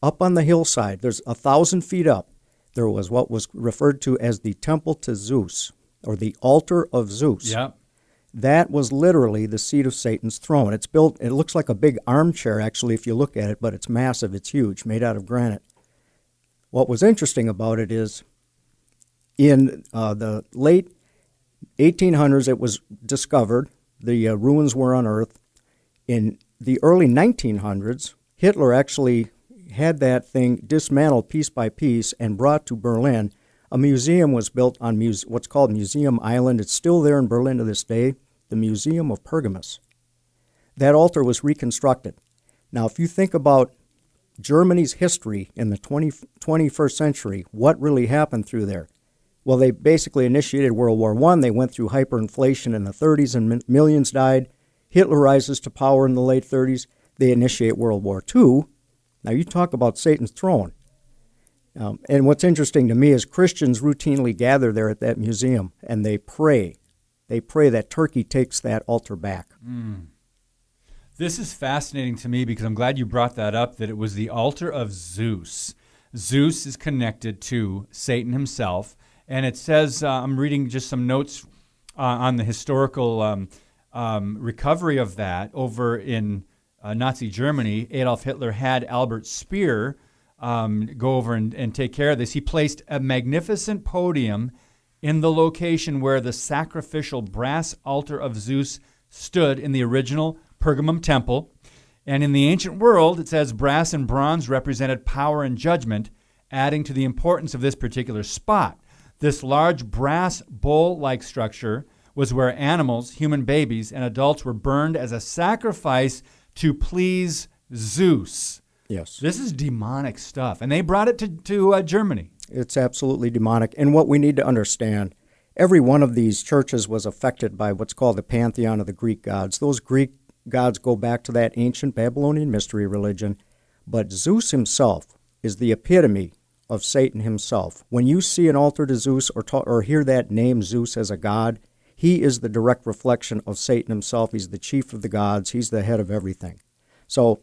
Up on the hillside, there's a thousand feet up, there was what was referred to as the temple to Zeus, or the altar of Zeus. Yeah. That was literally the seat of Satan's throne. It's built, it looks like a big armchair, actually, if you look at it, but it's massive, it's huge, made out of granite. What was interesting about it is in uh, the late 1800s, it was discovered, the uh, ruins were unearthed. In the early 1900s, Hitler actually had that thing dismantled piece by piece and brought to Berlin a museum was built on muse- what's called Museum Island. It's still there in Berlin to this day, the Museum of Pergamus. That altar was reconstructed. Now, if you think about Germany's history in the 20, 21st century, what really happened through there? Well, they basically initiated World War I. They went through hyperinflation in the 30s and millions died. Hitler rises to power in the late 30s. They initiate World War II. Now, you talk about Satan's throne. Um, and what's interesting to me is Christians routinely gather there at that museum and they pray. They pray that Turkey takes that altar back. Mm. This is fascinating to me because I'm glad you brought that up that it was the altar of Zeus. Zeus is connected to Satan himself. And it says, uh, I'm reading just some notes uh, on the historical um, um, recovery of that over in uh, Nazi Germany. Adolf Hitler had Albert Speer um, go over and, and take care of this. He placed a magnificent podium in the location where the sacrificial brass altar of Zeus stood in the original Pergamum temple. And in the ancient world, it says brass and bronze represented power and judgment, adding to the importance of this particular spot. This large brass bowl like structure was where animals, human babies, and adults were burned as a sacrifice to please Zeus. Yes. This is demonic stuff. And they brought it to, to uh, Germany. It's absolutely demonic. And what we need to understand every one of these churches was affected by what's called the pantheon of the Greek gods. Those Greek gods go back to that ancient Babylonian mystery religion. But Zeus himself is the epitome of Satan himself. When you see an altar to Zeus or, ta- or hear that name Zeus as a god, he is the direct reflection of Satan himself. He's the chief of the gods, he's the head of everything. So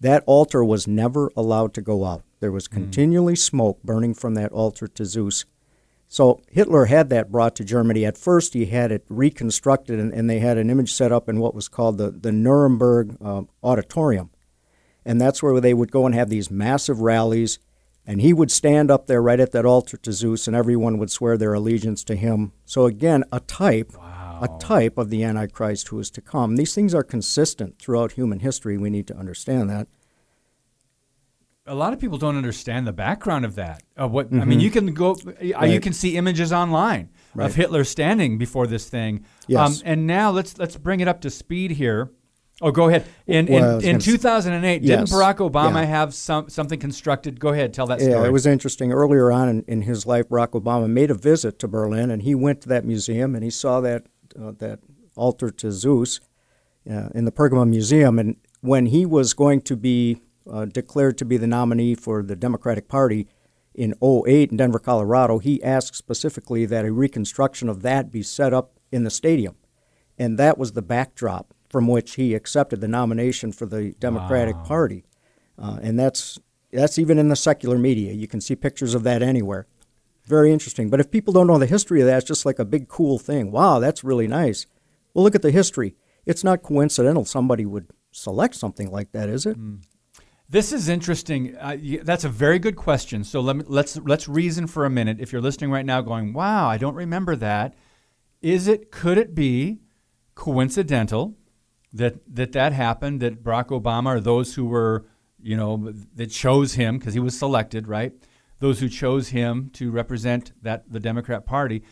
that altar was never allowed to go out. There was hmm. continually mm. smoke burning from that altar to Zeus. So Hitler had that brought to Germany. At first, he had it reconstructed, and, and they had an image set up in what was called the, the Nuremberg uh, Auditorium. And that's where they would go and have these massive rallies. And he would stand up there right at that altar to Zeus, and everyone would swear their allegiance to him. So again, a type, a type of the Antichrist who is to come. These things are consistent throughout human history. We need to understand that. a lot of people don't understand the background of that. Of what I mean, you can go, uh, you can see images online Right. of Hitler standing before this thing. Yes. Um, and now let's let's bring it up to speed here. Oh, go ahead. In Well, in, in 2008, Yes. didn't Barack Obama Yeah. have some something constructed? Go ahead, tell that Yeah, story. it was interesting. Earlier on in, in his life, Barack Obama made a visit to Berlin, and he went to that museum and he saw that uh, that altar to Zeus uh, in the Pergamum Museum. And when he was going to be uh, declared to be the nominee for the Democratic Party in 08 in Denver, Colorado, he asked specifically that a reconstruction of that be set up in the stadium, and that was the backdrop from which he accepted the nomination for the Democratic Party. Uh, and that's that's even in the secular media. You can see pictures of that anywhere. Very interesting. But if people don't know the history of that, it's just like a big cool thing. Wow, that's really nice. Well, look at the history. It's not coincidental somebody would select something like that, is it? This is interesting. Uh, that's a very good question. So let me, let's let's reason for a minute. If you're listening right now, going, "Wow, I don't remember that," is it? Could it be coincidental that that that happened? That Barack Obama or those who were, you know, that chose him because he was selected, right? Those who chose him to represent that the Democrat Party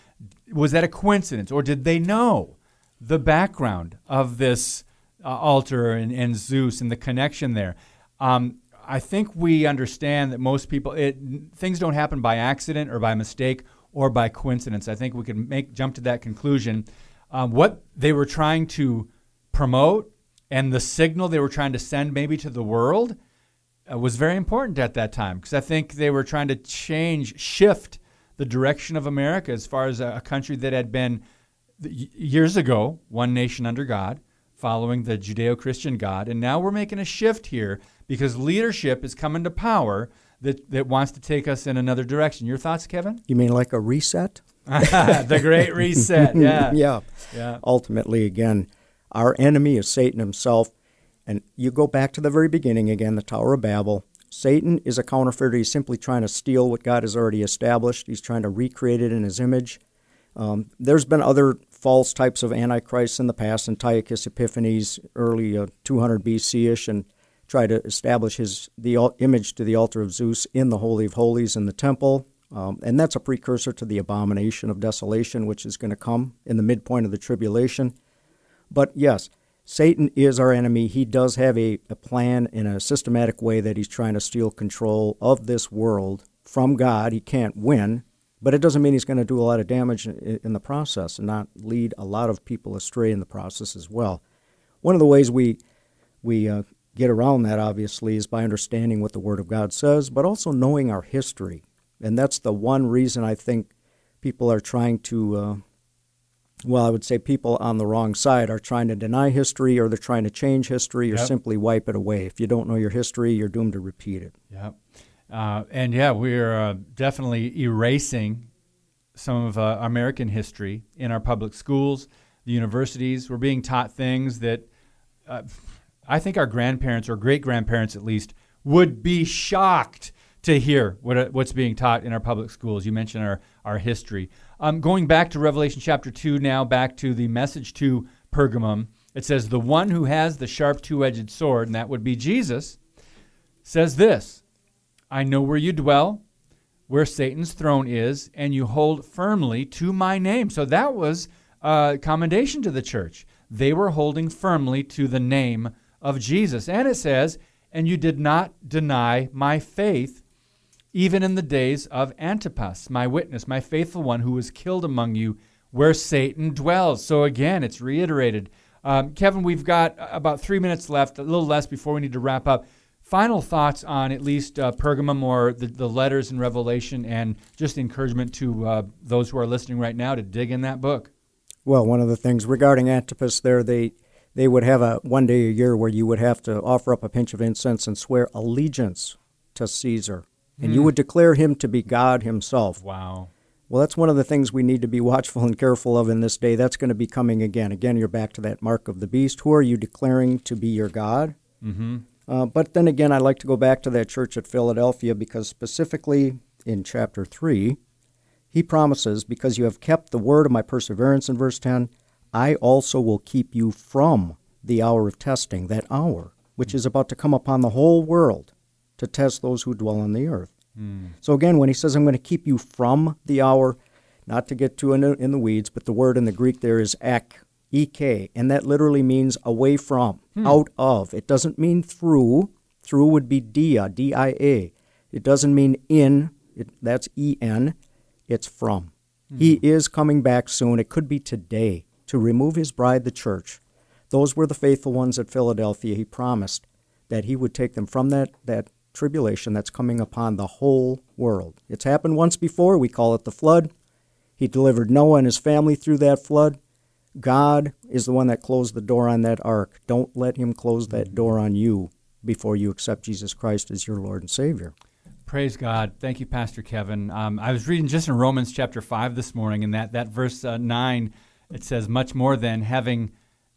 was that a coincidence, or did they know the background of this uh, altar and, and Zeus and the connection there? Um, I think we understand that most people it, things don't happen by accident or by mistake or by coincidence. I think we can make jump to that conclusion. Um, what they were trying to promote and the signal they were trying to send maybe to the world Uh, was very important at that time because I think they were trying to change, shift the direction of America as far as a, a country that had been years ago one nation under God, following the Judeo-Christian God, and now we're making a shift here because leadership is coming to power that that wants to take us in another direction. Your thoughts, Kevin? You mean like a reset? the Great Reset. Yeah. yeah. Yeah. Ultimately, again, our enemy is Satan himself. And you go back to the very beginning again, the Tower of Babel. Satan is a counterfeiter. He's simply trying to steal what God has already established. He's trying to recreate it in his image. Um, there's been other false types of antichrists in the past. Antiochus Epiphanes, early uh, 200 BC ish, and tried to establish his the image to the altar of Zeus in the Holy of Holies in the temple. Um, and that's a precursor to the abomination of desolation, which is going to come in the midpoint of the tribulation. But yes, Satan is our enemy. He does have a, a plan in a systematic way that he's trying to steal control of this world from God. He can't win, but it doesn't mean he's going to do a lot of damage in, in the process and not lead a lot of people astray in the process as well. One of the ways we we uh, get around that obviously is by understanding what the Word of God says, but also knowing our history, and that's the one reason I think people are trying to. Uh, well, I would say people on the wrong side are trying to deny history or they're trying to change history or Yep. simply wipe it away. If you don't know your history, you're doomed to repeat it. Yeah. Uh, and yeah, we're uh, definitely erasing some of uh, American history in our public schools, the universities. We're being taught things that uh, I think our grandparents or great grandparents, at least, would be shocked to hear what, uh, what's being taught in our public schools. You mentioned our, our history. Um, going back to Revelation chapter 2 now, back to the message to Pergamum, it says, The one who has the sharp two edged sword, and that would be Jesus, says this I know where you dwell, where Satan's throne is, and you hold firmly to my name. So that was a commendation to the church. They were holding firmly to the name of Jesus. And it says, And you did not deny my faith, even in the days of Antipas, my witness, my faithful one, who was killed among you, where Satan dwells. So again, it's reiterated. Um, Kevin, we've got about three minutes left, a little less before we need to wrap up. Final thoughts on at least uh, Pergamum or the, the letters in Revelation, and just encouragement to uh, those who are listening right now to dig in that book. Well, one of the things regarding Antipas there, they they would have a one day a year where you would have to offer up a pinch of incense and swear allegiance to Caesar. And you would declare him to be God himself. Wow. Well, that's one of the things we need to be watchful and careful of in this day. That's going to be coming again. Again, you're back to that mark of the beast. Who are you declaring to be your God? Mm-hmm. Uh, but then again, I like to go back to that church at Philadelphia because specifically in chapter 3, he promises, Because you have kept the word of my perseverance in verse 10, I also will keep you from the hour of testing, that hour, which is about to come upon the whole world to test those who dwell on the earth. Mm. So again, when he says, I'm going to keep you from the hour, not to get too in, in the weeds, but the word in the Greek there is ek, ek, and that literally means away from, hmm. out of. It doesn't mean through. Through would be dia, D-I-A. It doesn't mean in. It, that's E-N. It's from. Hmm. He is coming back soon. It could be today to remove his bride, the church. Those were the faithful ones at Philadelphia. He promised that he would take them from that, that tribulation that's coming upon the whole world. It's happened once before. We call it the flood. He delivered Noah and his family through that flood. God is the one that closed the door on that ark. Don't let him close that door on you before you accept Jesus Christ as your Lord and Savior. Praise God. Thank you, Pastor Kevin. Um, I was reading just in Romans chapter 5 this morning, and that, that verse uh, 9, it says, Much more than having,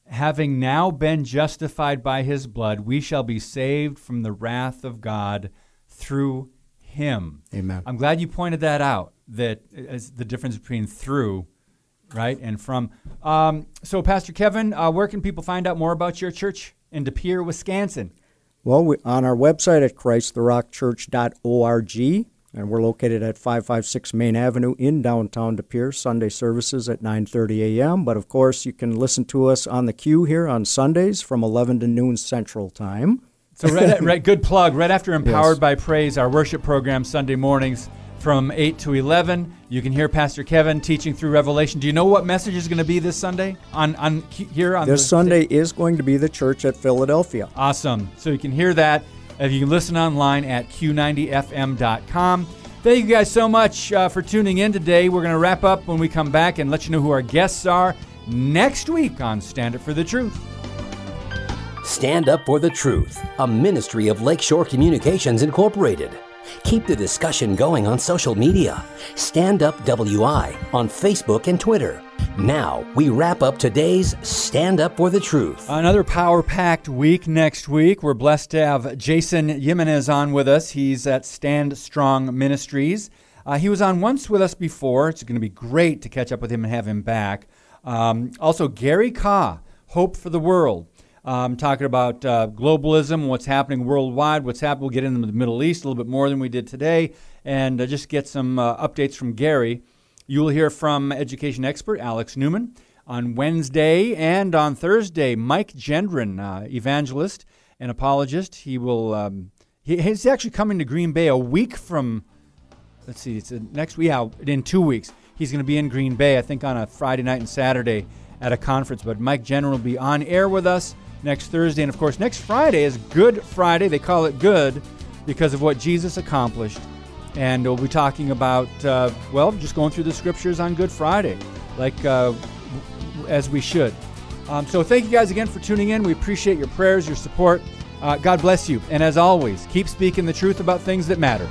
having now been justified by his blood, we shall be saved from the wrath of God through him. Amen. I'm glad you pointed that out, that is the difference between through right? And from. Um, so, Pastor Kevin, uh, where can people find out more about your church in De Pere, Wisconsin? Well, we, on our website at ChristTheRockChurch.org, and we're located at 556 Main Avenue in downtown De Pere. Sunday services at 9:30 a.m. But of course, you can listen to us on the Q here on Sundays from 11 to noon Central Time. So, right, right, good plug. Right after Empowered yes. by Praise, our worship program Sunday mornings from 8 to 11. You can hear Pastor Kevin teaching through Revelation. Do you know what message is going to be this Sunday on, on here on This Sunday is going to be the church at Philadelphia. Awesome. So you can hear that. If you can listen online at q90fm.com. Thank you guys so much uh, for tuning in today. We're going to wrap up when we come back and let you know who our guests are next week on Stand Up for the Truth. Stand Up for the Truth, a ministry of Lakeshore Communications Incorporated. Keep the discussion going on social media. Stand Up WI on Facebook and Twitter. Now, we wrap up today's Stand Up for the Truth. Another power packed week next week. We're blessed to have Jason Jimenez on with us. He's at Stand Strong Ministries. Uh, he was on once with us before. It's going to be great to catch up with him and have him back. Um, also, Gary Kah, Hope for the World um, talking about uh, globalism, what's happening worldwide, what's happening. We'll get into the Middle East a little bit more than we did today, and uh, just get some uh, updates from Gary. You will hear from education expert Alex Newman on Wednesday and on Thursday. Mike Gendron, uh, evangelist and apologist. He will. Um, he, he's actually coming to Green Bay a week from. Let's see, it's next week. Yeah, in two weeks. He's going to be in Green Bay, I think, on a Friday night and Saturday at a conference. But Mike Gendron will be on air with us next Thursday. And of course, next Friday is Good Friday. They call it good because of what Jesus accomplished. And we'll be talking about, uh, well, just going through the scriptures on Good Friday, like uh, as we should. Um, so thank you guys again for tuning in. We appreciate your prayers, your support. Uh, God bless you. And as always, keep speaking the truth about things that matter.